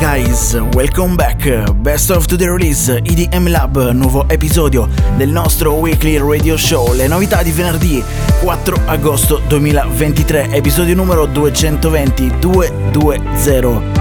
guys, welcome back. Best of the release EDM Lab, nuovo episodio del nostro weekly radio show. Le novità di venerdì 4 agosto 2023, episodio numero 220 220.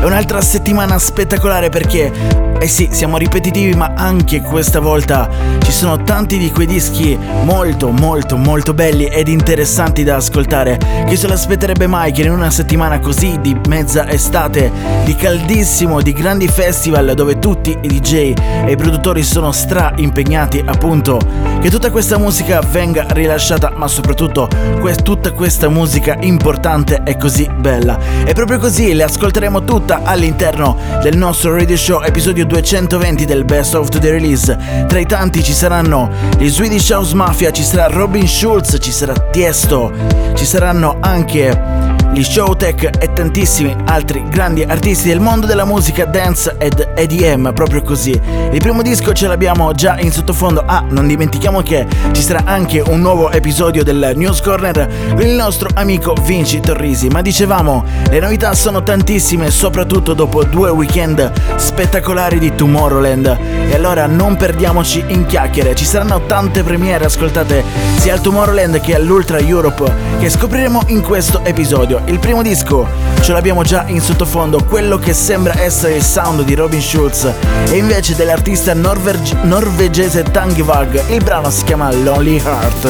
È un'altra settimana spettacolare perché eh sì, siamo ripetitivi, ma anche questa volta ci sono tanti di quei dischi molto, molto, molto belli ed interessanti da ascoltare. Chi se l'aspetterebbe mai che in una settimana così di mezza estate, di caldissimo, di grandi festival dove tutti i DJ e i produttori sono stra impegnati, appunto, che tutta questa musica venga rilasciata, ma soprattutto que- tutta questa musica importante e così bella. E proprio così le ascolteremo tutta all'interno del nostro radio show episodio 220 del Best of the Release. Tra i tanti ci saranno gli Swedish House Mafia, ci sarà Robin Schulz, ci sarà Tiesto, ci saranno anche gli Showtech e tantissimi altri grandi artisti del mondo della musica dance ed EDM, proprio così. Il primo disco ce l'abbiamo già in sottofondo. Ah, non dimentichiamo che ci sarà anche un nuovo episodio del News Corner con il nostro amico Vinci Torrisi. Ma dicevamo, le novità sono tantissime, soprattutto dopo due weekend spettacolari di Tomorrowland. E allora non perdiamoci in chiacchiere, ci saranno tante premiere ascoltate sia al Tomorrowland che all'Ultra Europe che scopriremo in questo episodio. Il primo disco ce l'abbiamo già in sottofondo, quello che sembra essere il sound di Robin Schulz e invece dell'artista norveg- norvegese Tangvag. Il brano si chiama Lonely Heart.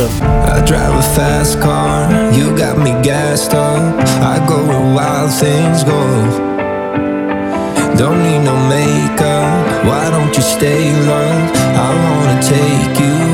I drive a fast car, you got me gassed up. I go where wild things go. Don't need no makeup, why don't you stay, love? I wanna take you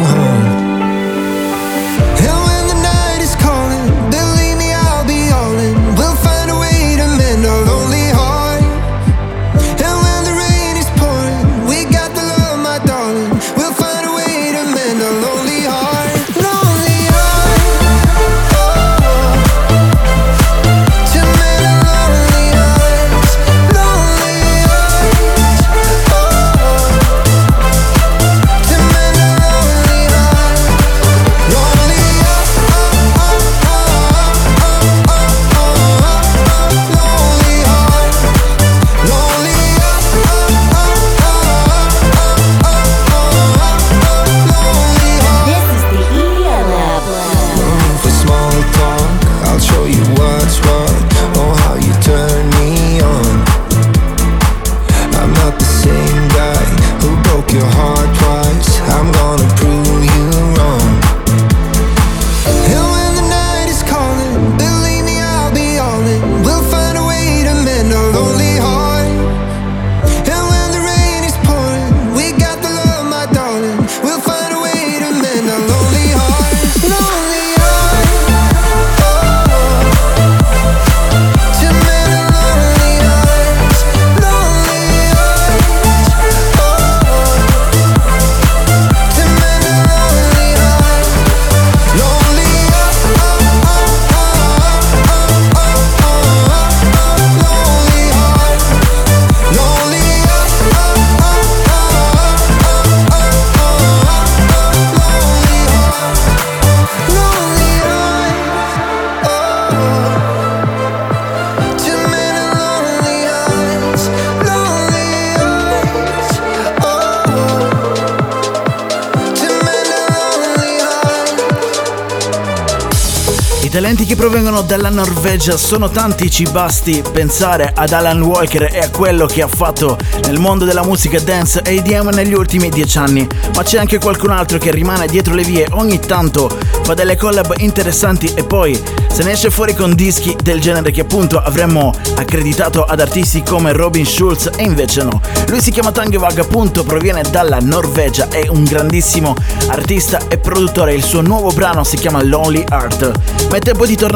provengono dalla Norvegia sono tanti, ci basti pensare ad Alan Walker e a quello che ha fatto nel mondo della musica dance e EDM negli ultimi dieci anni, ma c'è anche qualcun altro che rimane dietro le vie, ogni tanto fa delle collab interessanti e poi se ne esce fuori con dischi del genere che appunto avremmo accreditato ad artisti come Robin Schulz e invece no. Lui si chiama Tangevag, appunto proviene dalla Norvegia, è un grandissimo artista e produttore, il suo nuovo brano si chiama Lonely Heart. Mette tempo di tornare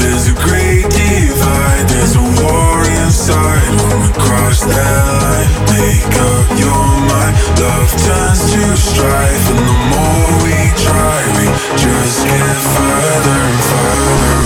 There's a great divide, there's a war inside. When we cross that line, make up your mind. Love turns to strife, and the more we try, we just get further and further.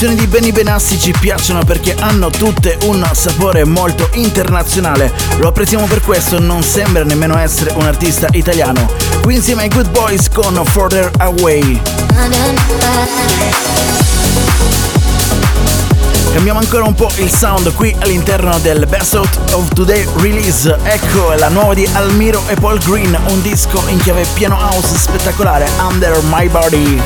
Produzioni di Benny Benassi ci piacciono perché hanno tutte un sapore molto internazionale. Lo apprezziamo per questo, non sembra nemmeno essere un artista italiano. Qui insieme ai Good Boys con Further Away. Cambiamo ancora un po' il sound qui all'interno del Best Out of Today release. Ecco la nuova di Almiro e Paul Green, un disco in chiave piano house spettacolare, Under My Body.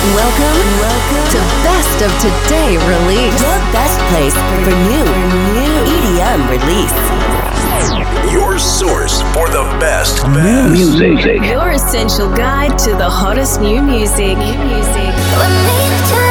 Welcome, welcome to Best of Today release. Your best place for new, new EDM release. Your source for the best, best music. Your essential guide to the hottest new music. New music.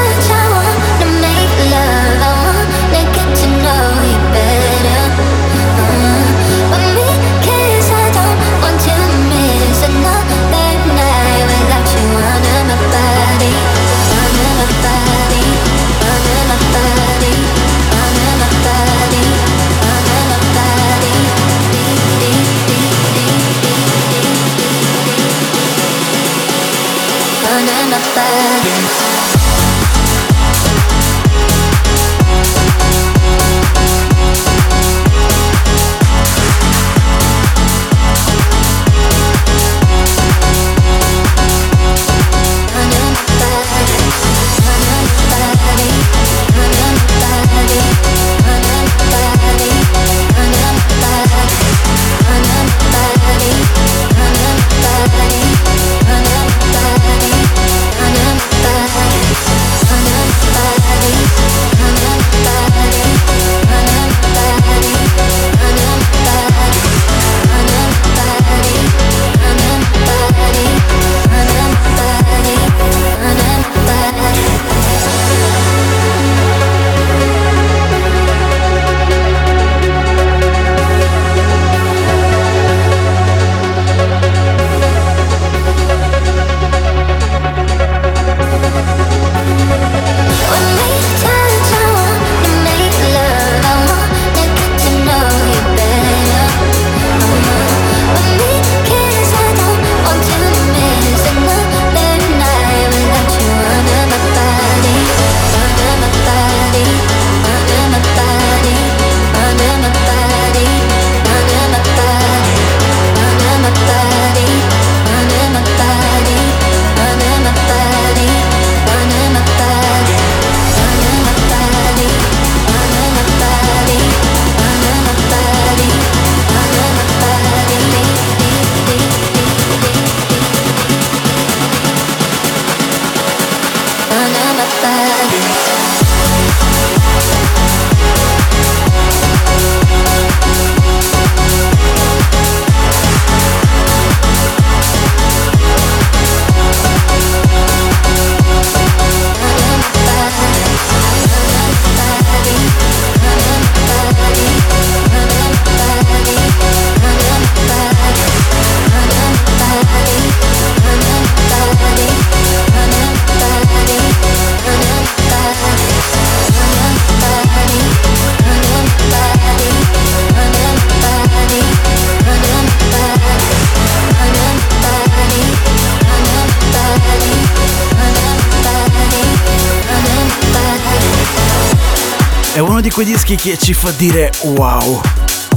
Di quei dischi che ci fa dire wow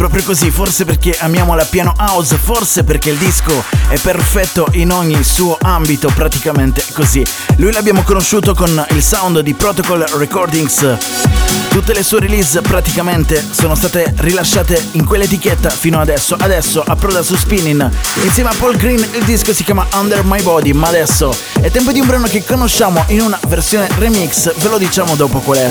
proprio così, forse perché amiamo la piano house, forse perché il disco è perfetto in ogni suo ambito, praticamente così. Lui l'abbiamo conosciuto con il sound di Protocol Recordings. Tutte le sue release praticamente sono state rilasciate in quell'etichetta fino adesso. Adesso approda su Spinning insieme a Paul Green. Il disco si chiama Under My Body, ma adesso è tempo di un brano che conosciamo in una versione remix. Ve lo diciamo dopo qual è.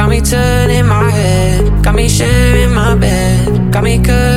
Got me turning my head, got me sharing my bed, got me good.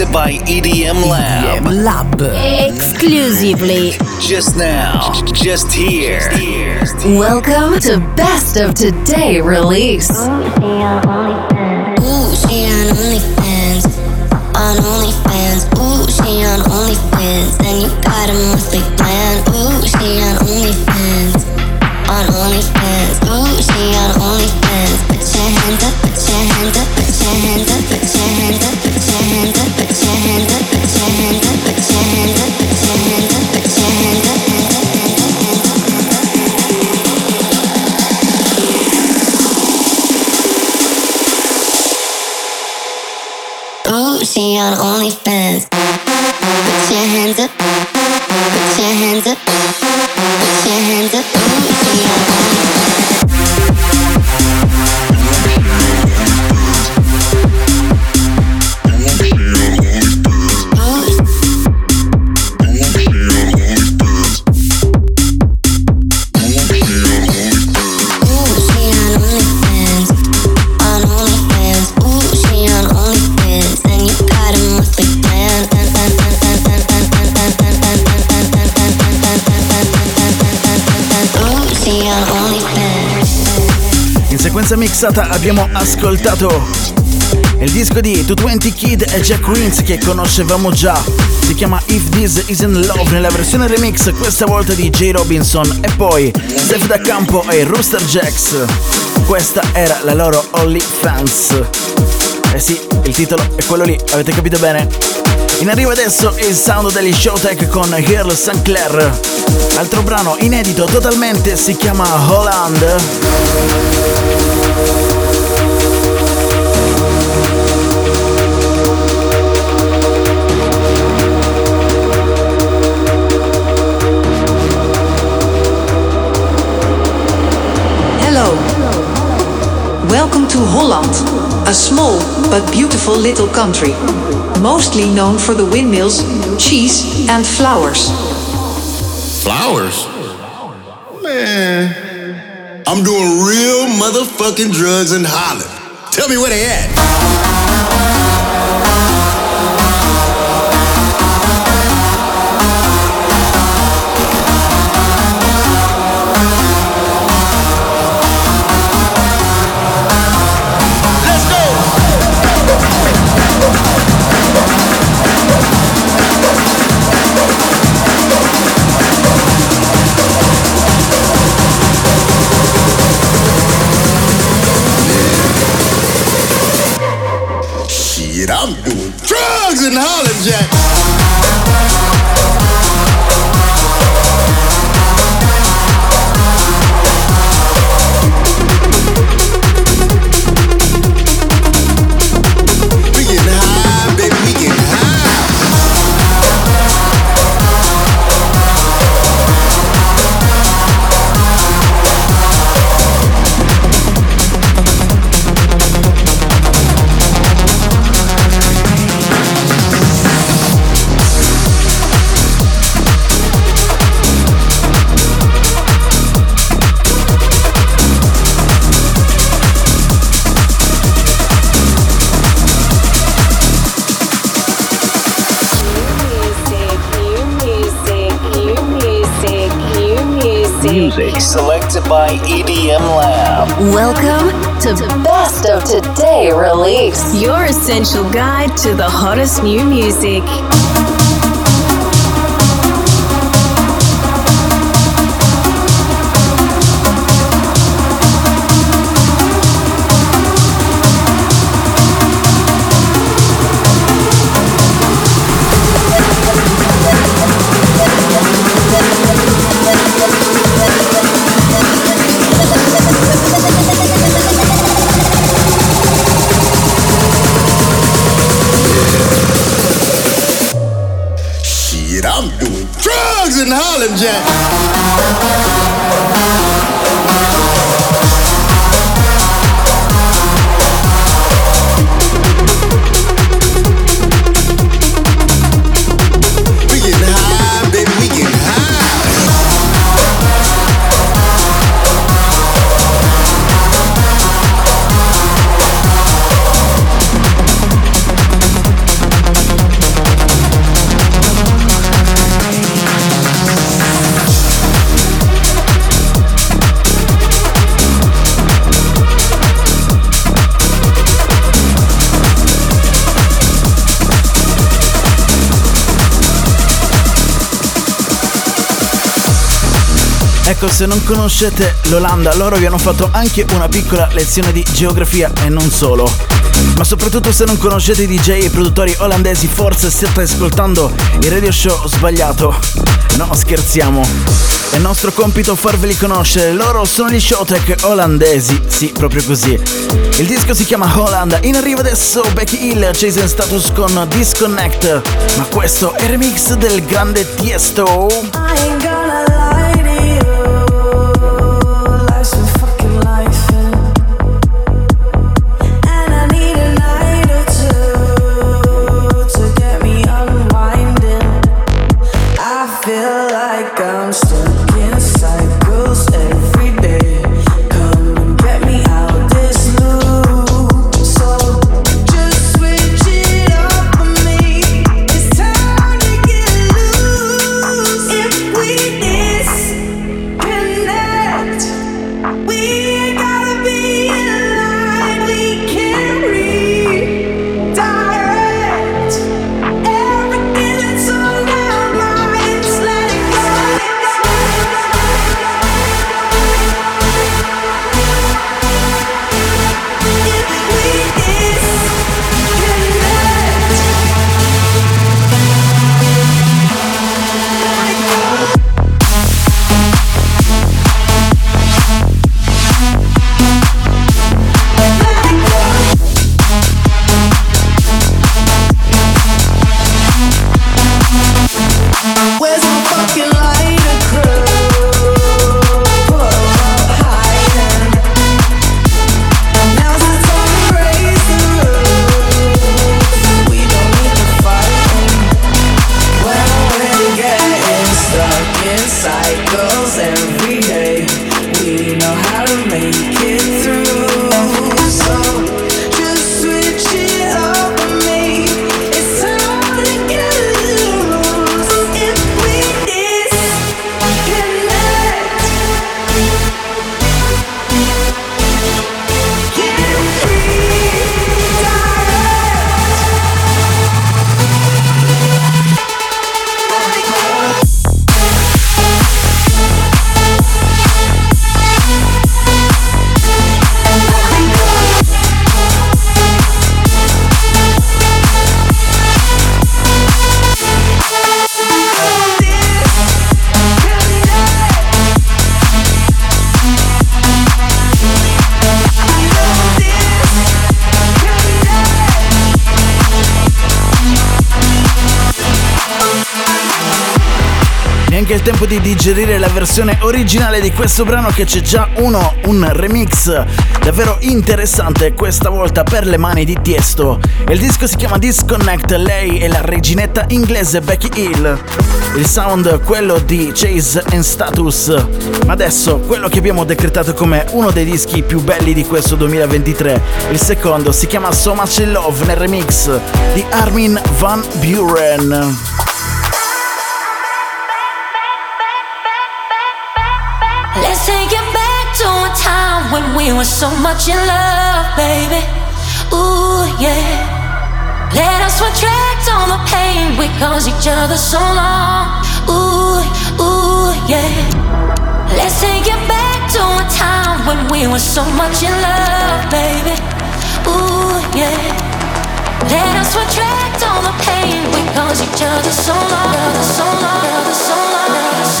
Selected by EDM Lab. EDM Lab. Exclusively. Just now, just here. Welcome to Best of Today release. Ooh, she on OnlyFans. On OnlyFans. Ooh, she on OnlyFans. And you got a monthly mixata abbiamo ascoltato il disco di 220 Kid e Jack Wins che conoscevamo già. Si chiama If This Isn't Love nella versione remix, questa volta di J. Robinson e poi Steph Da Campo e Rooster Jacks. Questa era la loro Only Fans. Eh sì, il titolo è quello lì, avete capito bene? In arrivo adesso il sound degli Showtech con Girl St. Clair. Altro brano inedito totalmente si chiama Holland. Welcome to Holland, a small but beautiful little country, mostly known for the windmills, cheese, and flowers. Flowers? Man, I'm doing real motherfucking drugs in Holland. Tell me where they at. In Holland, Jack. By EDM Lab. Welcome to Best of Today release. Your essential guide to the hottest new music. Ecco, se non conoscete l'Olanda, loro vi hanno fatto anche una piccola lezione di geografia e non solo. Ma soprattutto se non conoscete i DJ e produttori olandesi, forse state ascoltando il radio show sbagliato. No, scherziamo. È nostro compito farveli conoscere. Loro sono gli Showtech olandesi. Sì, proprio così. Il disco si chiama Holland. In arrivo adesso Becky Hill, Chase Status con Disconnect. Ma questo è il remix del grande Tiesto. Tempo di digerire la versione originale di questo brano che c'è già uno, un remix davvero interessante, questa volta per le mani di Tiesto. Il disco si chiama Disconnect, lei è la reginetta inglese Becky Hill. Il sound quello di Chase and Status. Ma adesso quello che abbiamo decretato come uno dei dischi più belli di questo 2023. Il secondo si chiama So Much in Love nel remix di Armin Van Buren. We were so much in love, baby. Ooh, yeah. Let us retract all the pain we caused each other so long. Ooh, ooh, yeah. Let's take it back to a time when we were so much in love, baby. Ooh, yeah. Let us retract all the pain we caused each other so long, so long, so long. La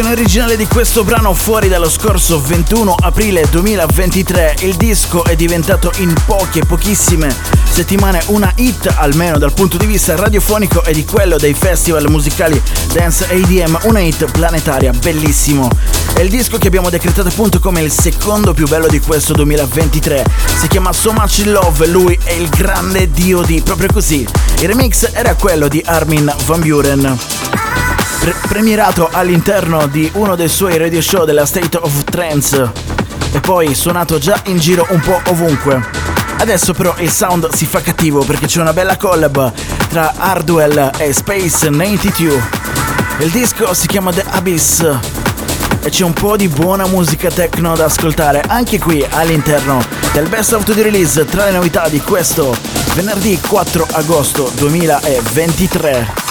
versione originale di questo brano fuori dallo scorso 21 aprile 2023, il disco è diventato in poche, pochissime settimane una hit, almeno dal punto di vista radiofonico e di quello dei festival musicali Dance ADM, una hit planetaria, bellissimo. È il disco che abbiamo decretato appunto come il secondo più bello di questo 2023. Si chiama So Much Love, lui è il grande dio di proprio così. Il remix era quello di Armin Van Buren pre- premierato all'interno di uno dei suoi radio show della State of Trance e poi suonato già in giro un po' ovunque. Adesso però il sound si fa cattivo perché c'è una bella collab tra Hardwell e Space 92. Il disco si chiama The Abyss e c'è un po' di buona musica techno da ascoltare anche qui all'interno del Best of the Release tra le novità di questo venerdì 4 agosto 2023.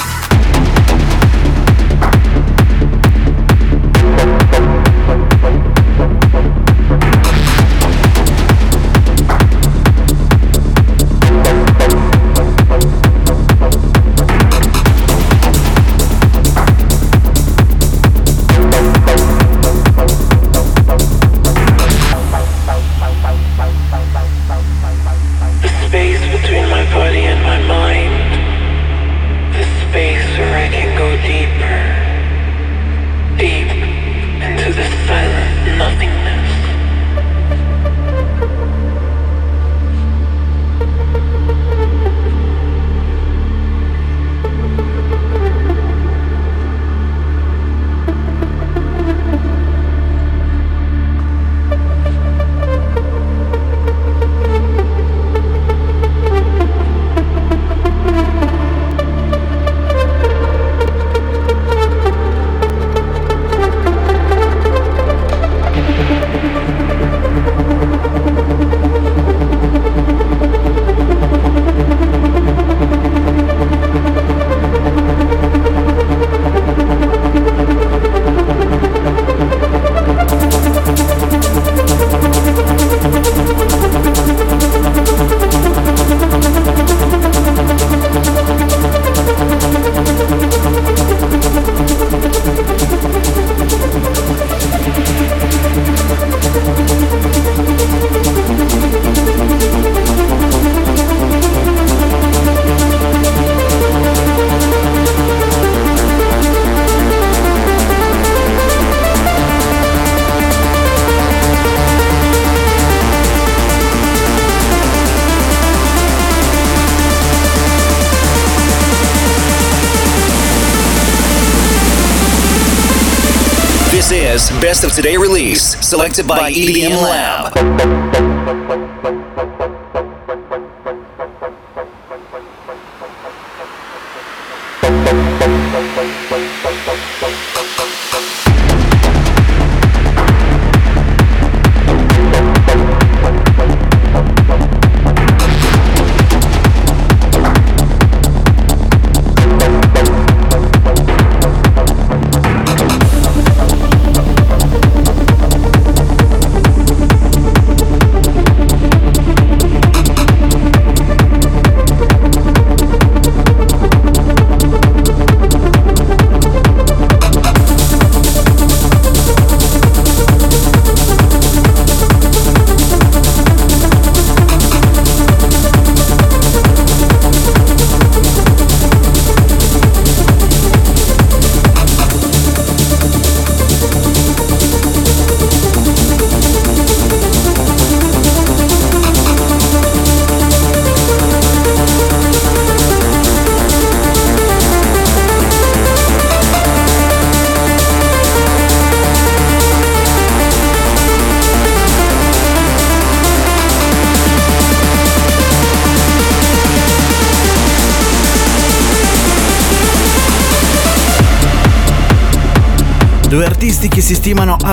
Is Best of Today release, selected by EDM Lab.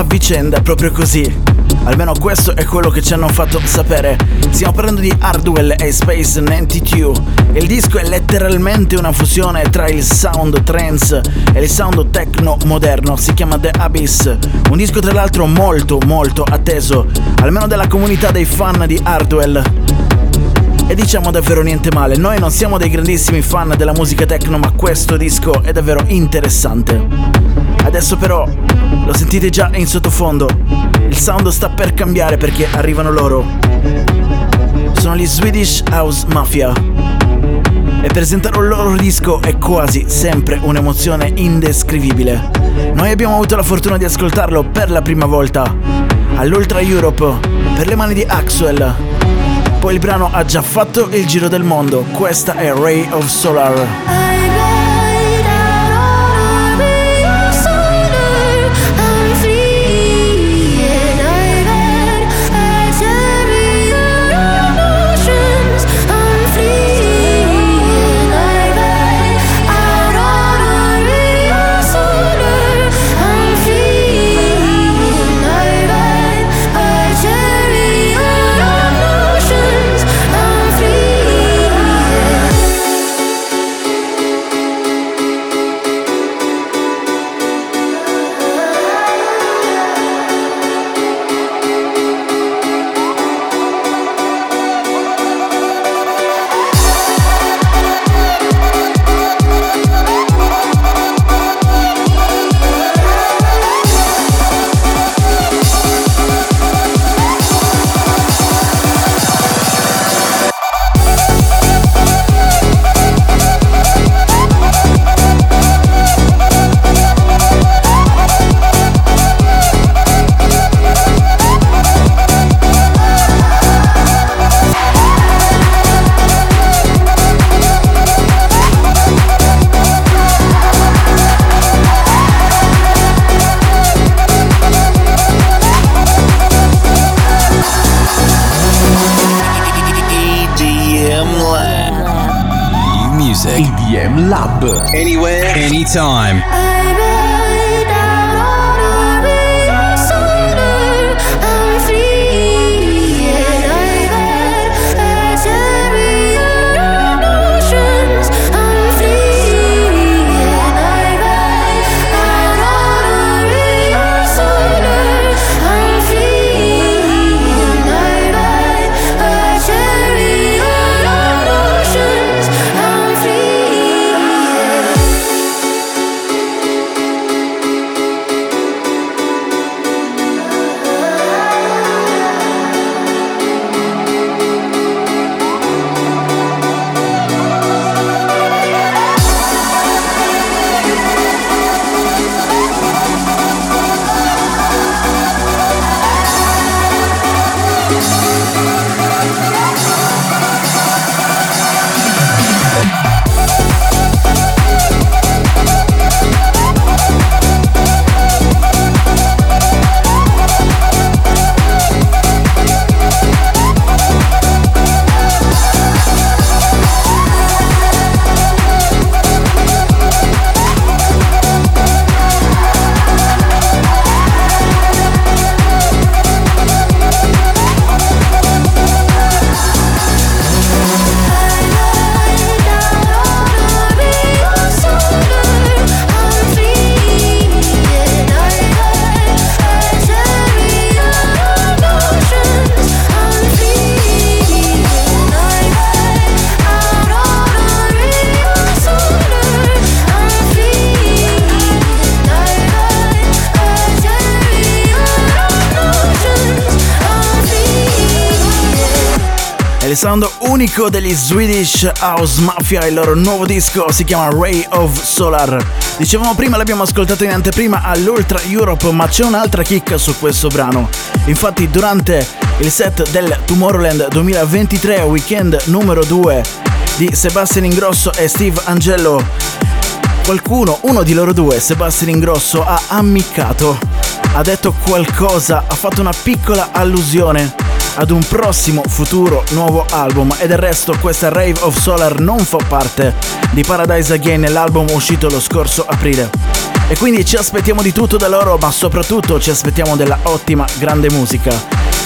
Vicenda proprio così. Almeno questo è quello che ci hanno fatto sapere. Stiamo parlando di Hardwell e Space 92. Il disco è letteralmente una fusione tra il sound trance e il sound techno moderno. Si chiama The Abyss. Un disco tra l'altro molto molto atteso, almeno dalla comunità dei fan di Hardwell diciamo davvero niente male. Noi non siamo dei grandissimi fan della musica techno, ma questo disco è davvero interessante. Adesso però lo sentite già in sottofondo. Il sound sta per cambiare perché arrivano loro. Sono gli Swedish House Mafia. E presentare un loro disco è quasi sempre un'emozione indescrivibile. Noi abbiamo avuto la fortuna di ascoltarlo per la prima volta all'Ultra Europe per le mani di Axwell il brano ha già fatto il giro del mondo. Questa è Ray of Solar. music. EDM Lab. Anywhere, anytime. Sound unico degli Swedish House Mafia, il loro nuovo disco si chiama Ray of Solar. Dicevamo prima, l'abbiamo ascoltato in anteprima all'Ultra Europe, ma c'è un'altra chicca su questo brano. Infatti durante il set del Tomorrowland 2023 weekend numero 2 di Sebastian Ingrosso e Steve Angelo, qualcuno, uno di loro due, Sebastian Ingrosso, ha ammiccato, ha detto qualcosa, ha fatto una piccola allusione ad un prossimo futuro nuovo album e del resto questa Rave of Solar non fa parte di Paradise Again, l'album uscito lo scorso aprile. E quindi ci aspettiamo di tutto da loro, ma soprattutto ci aspettiamo della ottima, grande musica.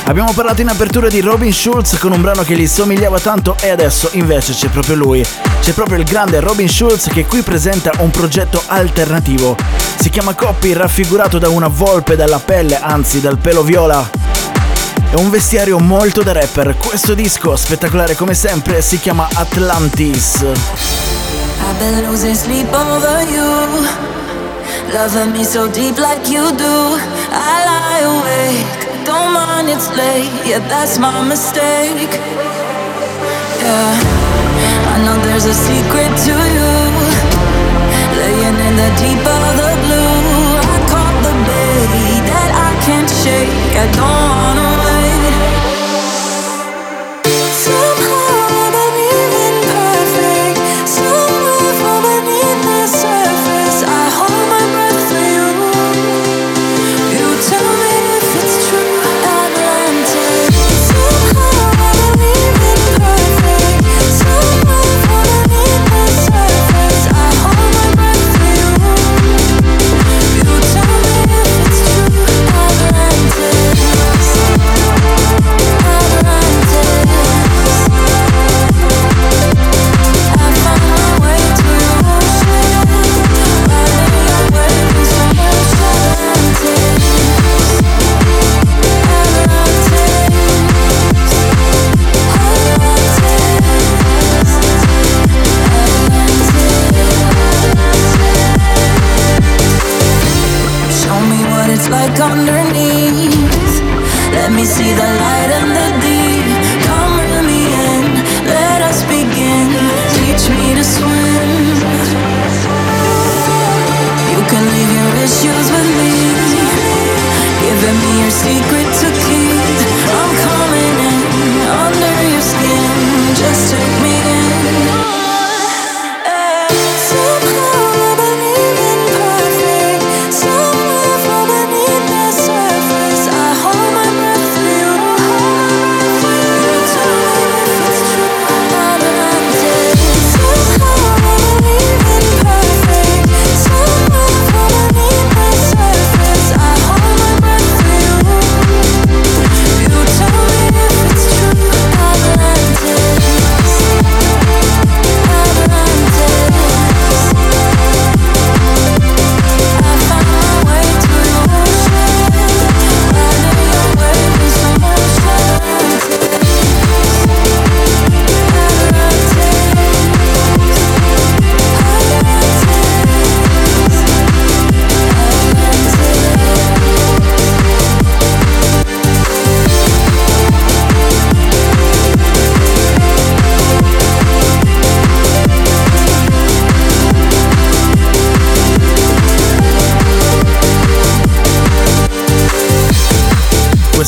Abbiamo parlato in apertura di Robin Schulz con un brano che gli somigliava tanto e adesso invece c'è proprio lui. C'è proprio il grande Robin Schulz che qui presenta un progetto alternativo. Si chiama Copy, raffigurato da una volpe dalla pelle, anzi dal pelo viola e un vestiario molto da rapper. Questo disco, spettacolare come sempre, si chiama Atlantis. I've been losing sleep over you. Loving me so deep like you do. I lie awake. Don't mind it's late. Yeah, that's my mistake. Yeah. I know there's a secret to you. Laying in the deep of the blue. I caught the bait that I can't shake. I don't wanna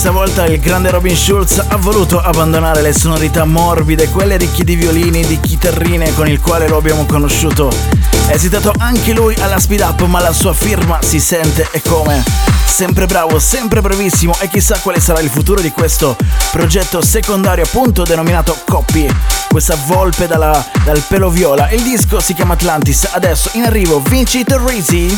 Questa volta il grande Robin Schulz ha voluto abbandonare le sonorità morbide, quelle ricche di violini, di chitarrine con il quale lo abbiamo conosciuto. È esitato anche lui alla speed up, ma la sua firma si sente e come. Sempre bravo, sempre bravissimo e chissà quale sarà il futuro di questo progetto secondario appunto denominato Copy. Questa volpe dalla- dal pelo viola. Il disco si chiama Atlantis. Adesso in arrivo Vinci Torrisi.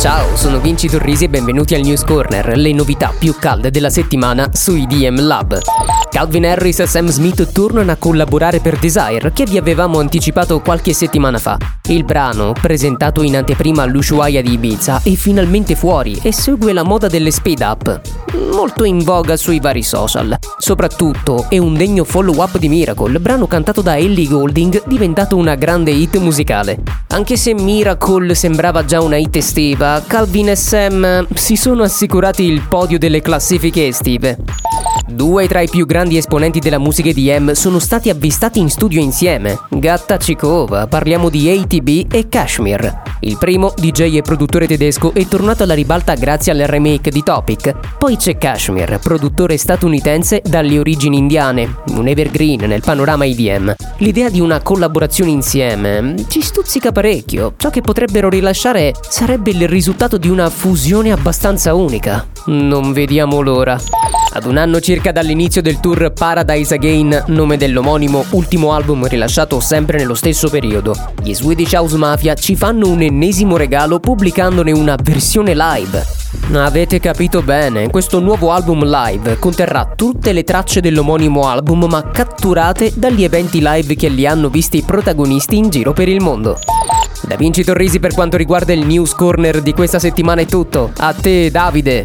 Ciao, sono Vinci Torrisi e benvenuti al News Corner, le novità più calde della settimana su IDM Lab. Calvin Harris e Sam Smith tornano a collaborare per Desire, che vi avevamo anticipato qualche settimana fa. Il brano, presentato in anteprima all'Ushuaia di Ibiza, è finalmente fuori e segue la moda delle speed up, molto in voga sui vari social. Soprattutto è un degno follow-up di Miracle, brano cantato da Ellie Golding, diventato una grande hit musicale. Anche se Miracle sembrava già una hit estiva, Calvin e Sam si sono assicurati il podio delle classifiche estive. Due tra i più grandi esponenti della musica EDM sono stati avvistati in studio insieme. Gatta Cicova, parliamo di ATB e Kashmir. Il primo, DJ e produttore tedesco, è tornato alla ribalta grazie al remake di Topic. Poi c'è Kashmir, produttore statunitense dalle origini indiane, un evergreen nel panorama EDM. L'idea di una collaborazione insieme ci stuzzica parecchio. Ciò che potrebbero rilasciare sarebbe il risultato di una fusione abbastanza unica. Non vediamo l'ora. Ad un anno circa dall'inizio del tour Paradise Again, nome dell'omonimo ultimo album rilasciato sempre nello stesso periodo, gli Swedish House Mafia ci fanno un ennesimo regalo pubblicandone una versione live. Avete capito bene, questo nuovo album live conterrà tutte le tracce dell'omonimo album ma catturate dagli eventi live che li hanno visti protagonisti in giro per il mondo. Da Vinci Torrisi per quanto riguarda il News Corner di questa settimana è tutto. A te Davide.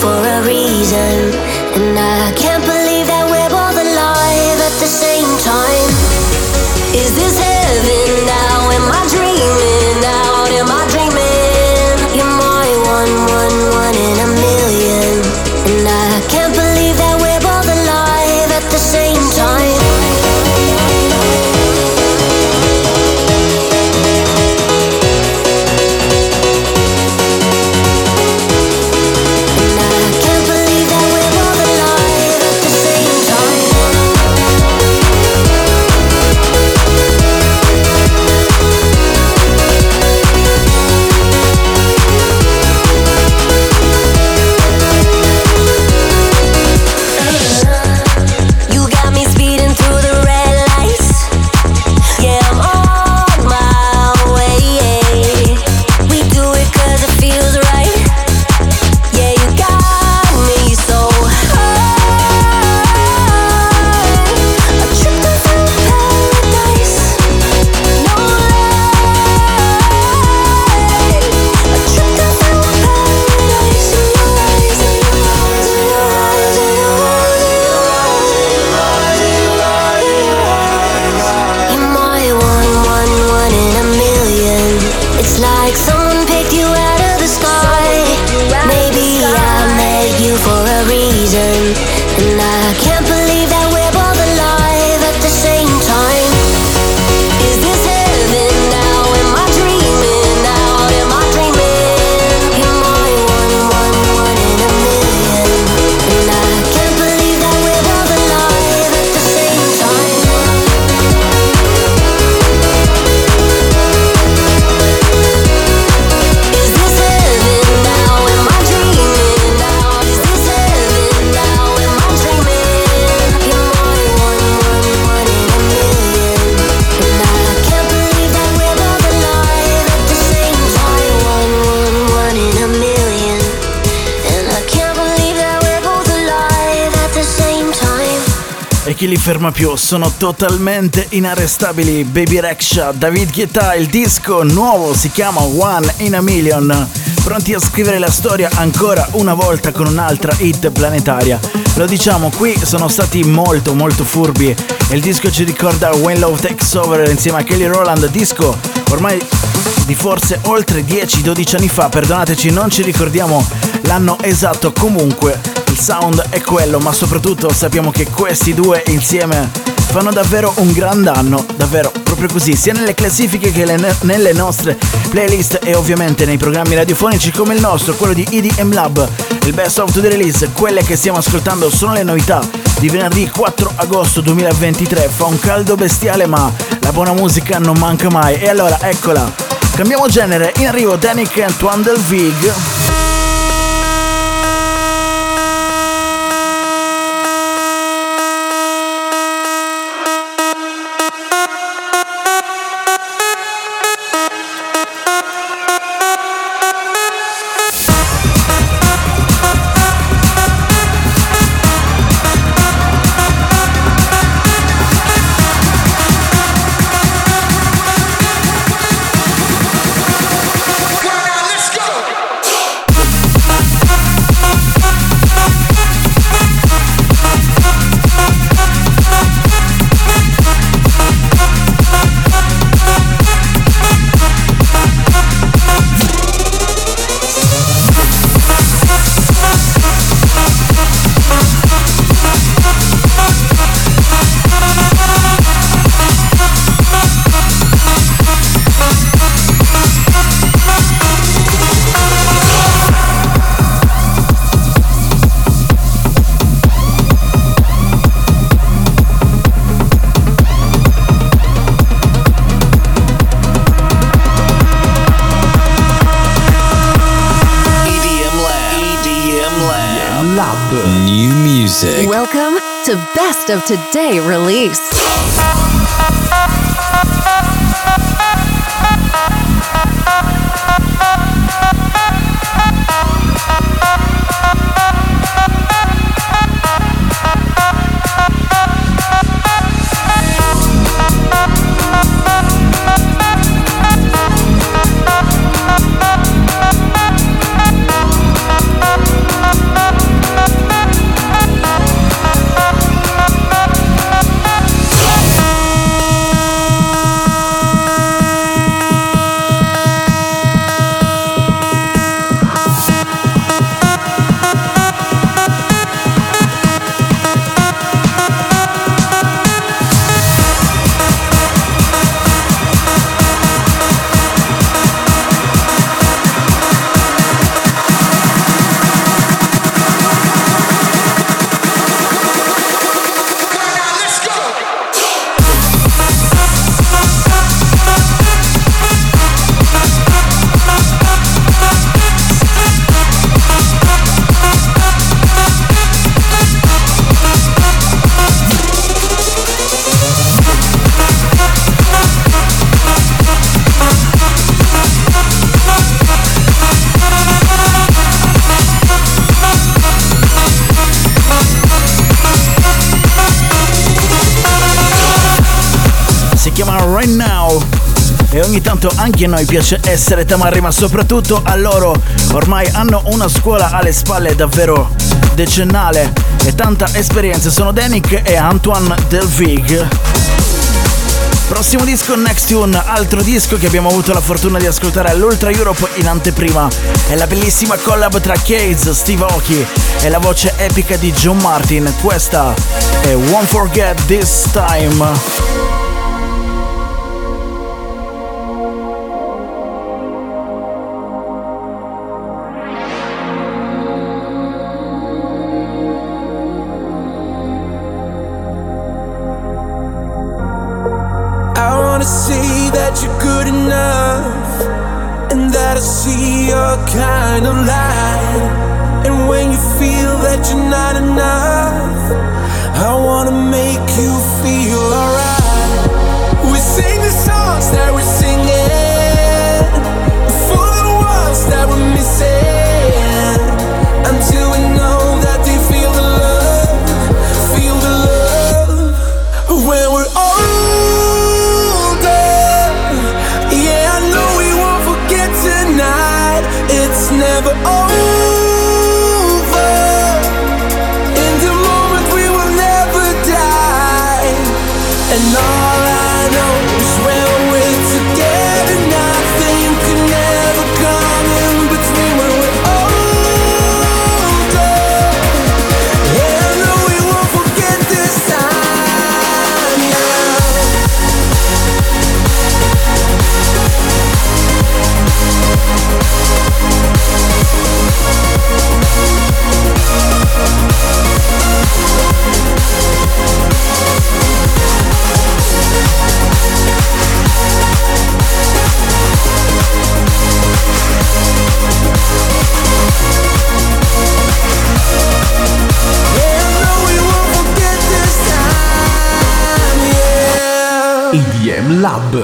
for a reason. Ferma più? Sono totalmente inarrestabili. Baby Rexha, David Guetta, il disco nuovo si chiama One in a Million. Pronti a scrivere la storia ancora una volta con un'altra hit planetaria. Lo diciamo, qui sono stati molto molto furbi. Il disco ci ricorda When Love Takes Over insieme a Kelly Rowland, disco ormai di forse oltre 10-12 anni fa. Perdonateci, non ci ricordiamo l'anno esatto. Comunque, il sound è quello, ma soprattutto sappiamo che questi due insieme fanno davvero un gran danno, davvero proprio così, sia nelle classifiche che le- nelle nostre playlist e ovviamente nei programmi radiofonici come il nostro, quello di EDM Lab, il best of the release, quelle che stiamo ascoltando sono le novità di venerdì 4 agosto 2023, fa un caldo bestiale ma la buona musica non manca mai. E allora eccola, cambiamo genere, in arrivo Danik e Antoine Del Vig. Music. Welcome to Best of Today Release. Anche a noi piace essere tamarri, ma soprattutto a loro. Ormai hanno una scuola alle spalle davvero decennale e tanta esperienza. Sono Danik e Antoine Delvig. Prossimo disco Next Tune, altro disco che abbiamo avuto la fortuna di ascoltare all'Ultra Europe in anteprima. È la bellissima collab tra Case, Steve Aoki e la voce epica di John Martin. Questa è Won't Forget This Time. Lab.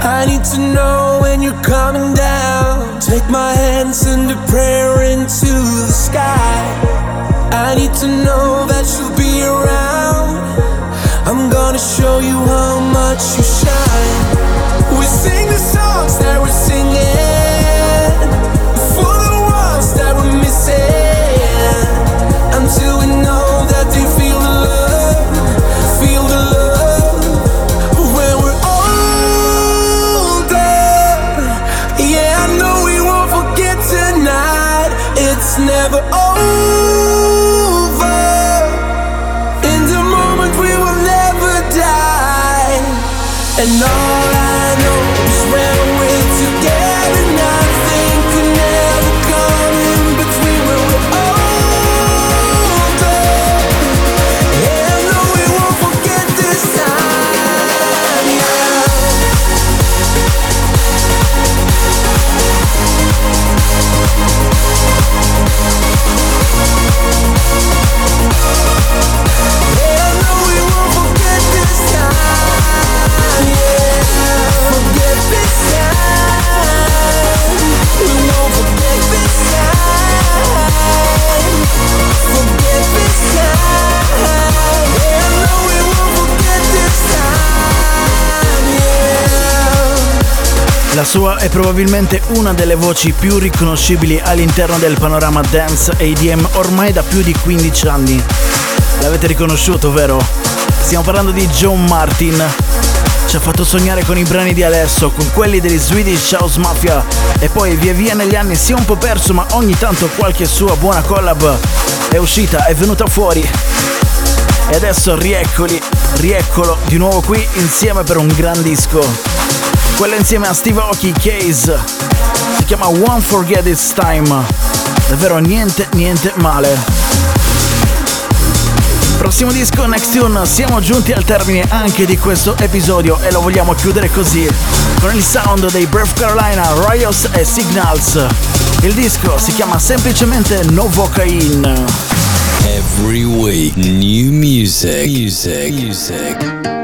I need to know when you're coming down. Take my hands send a prayer into the sky. I need to know that you'll be around. I'm gonna show you how much you shine. We sing the songs that we're singing for the ones that we're missing until we know that they La sua è probabilmente una delle voci più riconoscibili all'interno del panorama dance e EDM ormai da più di 15 anni. L'avete riconosciuto, vero? Stiamo parlando di John Martin. Ci ha fatto sognare con i brani di adesso, con quelli degli Swedish House Mafia e poi via via negli anni si è un po' perso ma ogni tanto qualche sua buona collab è uscita, è venuta fuori. E adesso rieccoli, rieccolo di nuovo qui insieme per un gran disco quella insieme a Steve Aoki Case. Si chiama One Forget It's Time. Davvero niente, niente male. Prossimo disco, Next Tune, siamo giunti al termine anche di questo episodio e lo vogliamo chiudere così, con il sound dei Breath Carolina, Rios e Signals. Il disco si chiama semplicemente Novocaine. Every week, new music, music, music.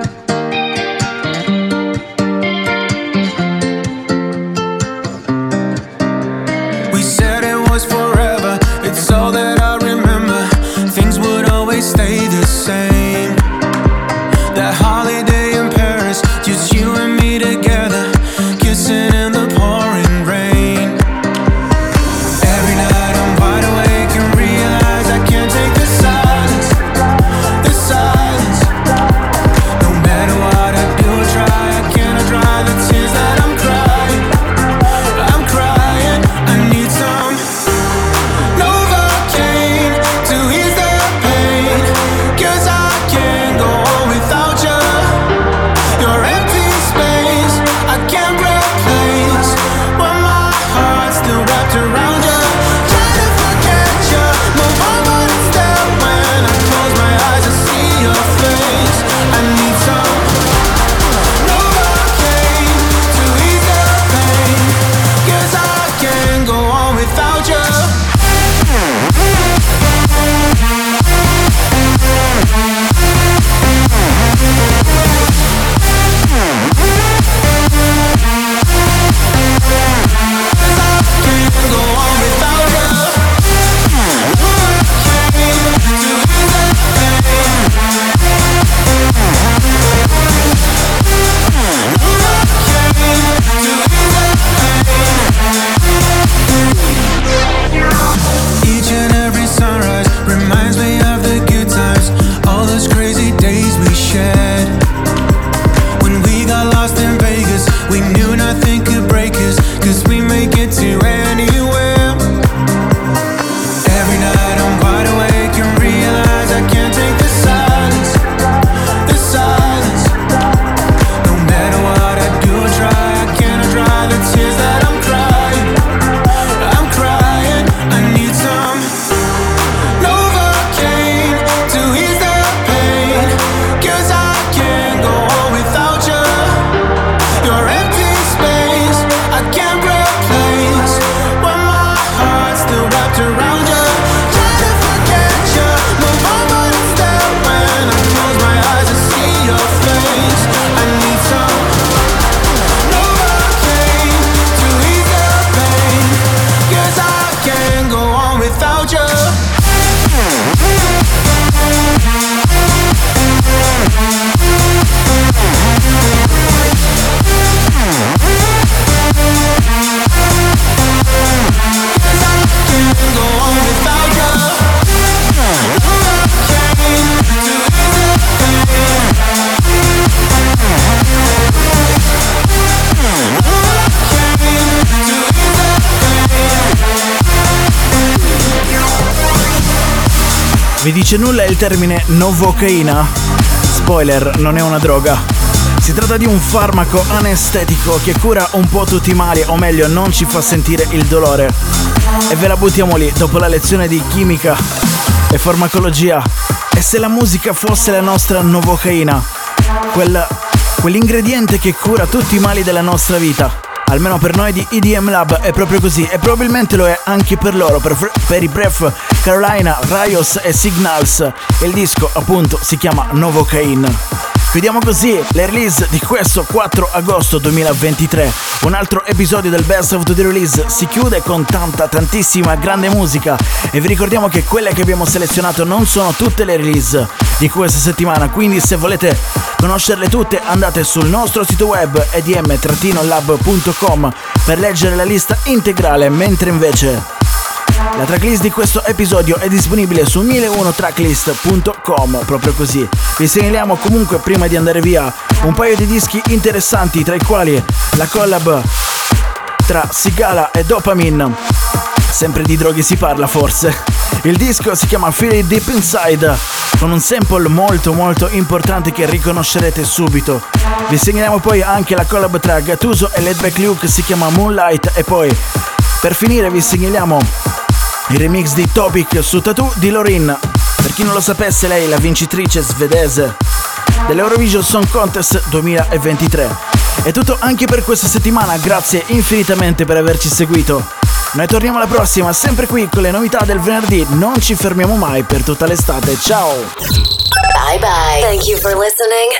Vi dice nulla il termine novocaina? Spoiler, non è una droga. Si tratta di un farmaco anestetico che cura un po' tutti i mali, o meglio, non ci fa sentire il dolore. E ve la buttiamo lì, dopo la lezione di chimica e farmacologia. E se la musica fosse la nostra novocaina? Quel, quell'ingrediente che cura tutti i mali della nostra vita almeno per noi di EDM Lab è proprio così e probabilmente lo è anche per loro, per, per i Bref, Carolina, Rios e Signals. Il disco appunto si chiama Novocaine. Chiudiamo così le release di questo 4 agosto 2023. Un altro episodio del Best of the Release si chiude con tanta, tantissima grande musica. E vi ricordiamo che quelle che abbiamo selezionato non sono tutte le release di questa settimana, quindi se volete conoscerle tutte andate sul nostro sito web edm-lab.com per leggere la lista integrale, mentre invece la tracklist di questo episodio è disponibile su 1001tracklist.com, proprio così. Vi segnaliamo comunque prima di andare via un paio di dischi interessanti, tra i quali la collab tra Sigala e Dopamine. Sempre di droghe si parla forse. Il disco si chiama Feel It Deep Inside, con un sample molto molto importante che riconoscerete subito. Vi segnaliamo poi anche la collab tra Gattuso e Ledback Luke, si chiama Moonlight e poi per finire vi segnaliamo il remix di Topic su Tattoo di Lorin. Per chi non lo sapesse, lei è la vincitrice svedese dell'Eurovision Song Contest 2023. È tutto anche per questa settimana, grazie infinitamente per averci seguito. Noi torniamo alla prossima, sempre qui con le novità del venerdì, non ci fermiamo mai per tutta l'estate. Ciao! Bye bye. Thank you for listening.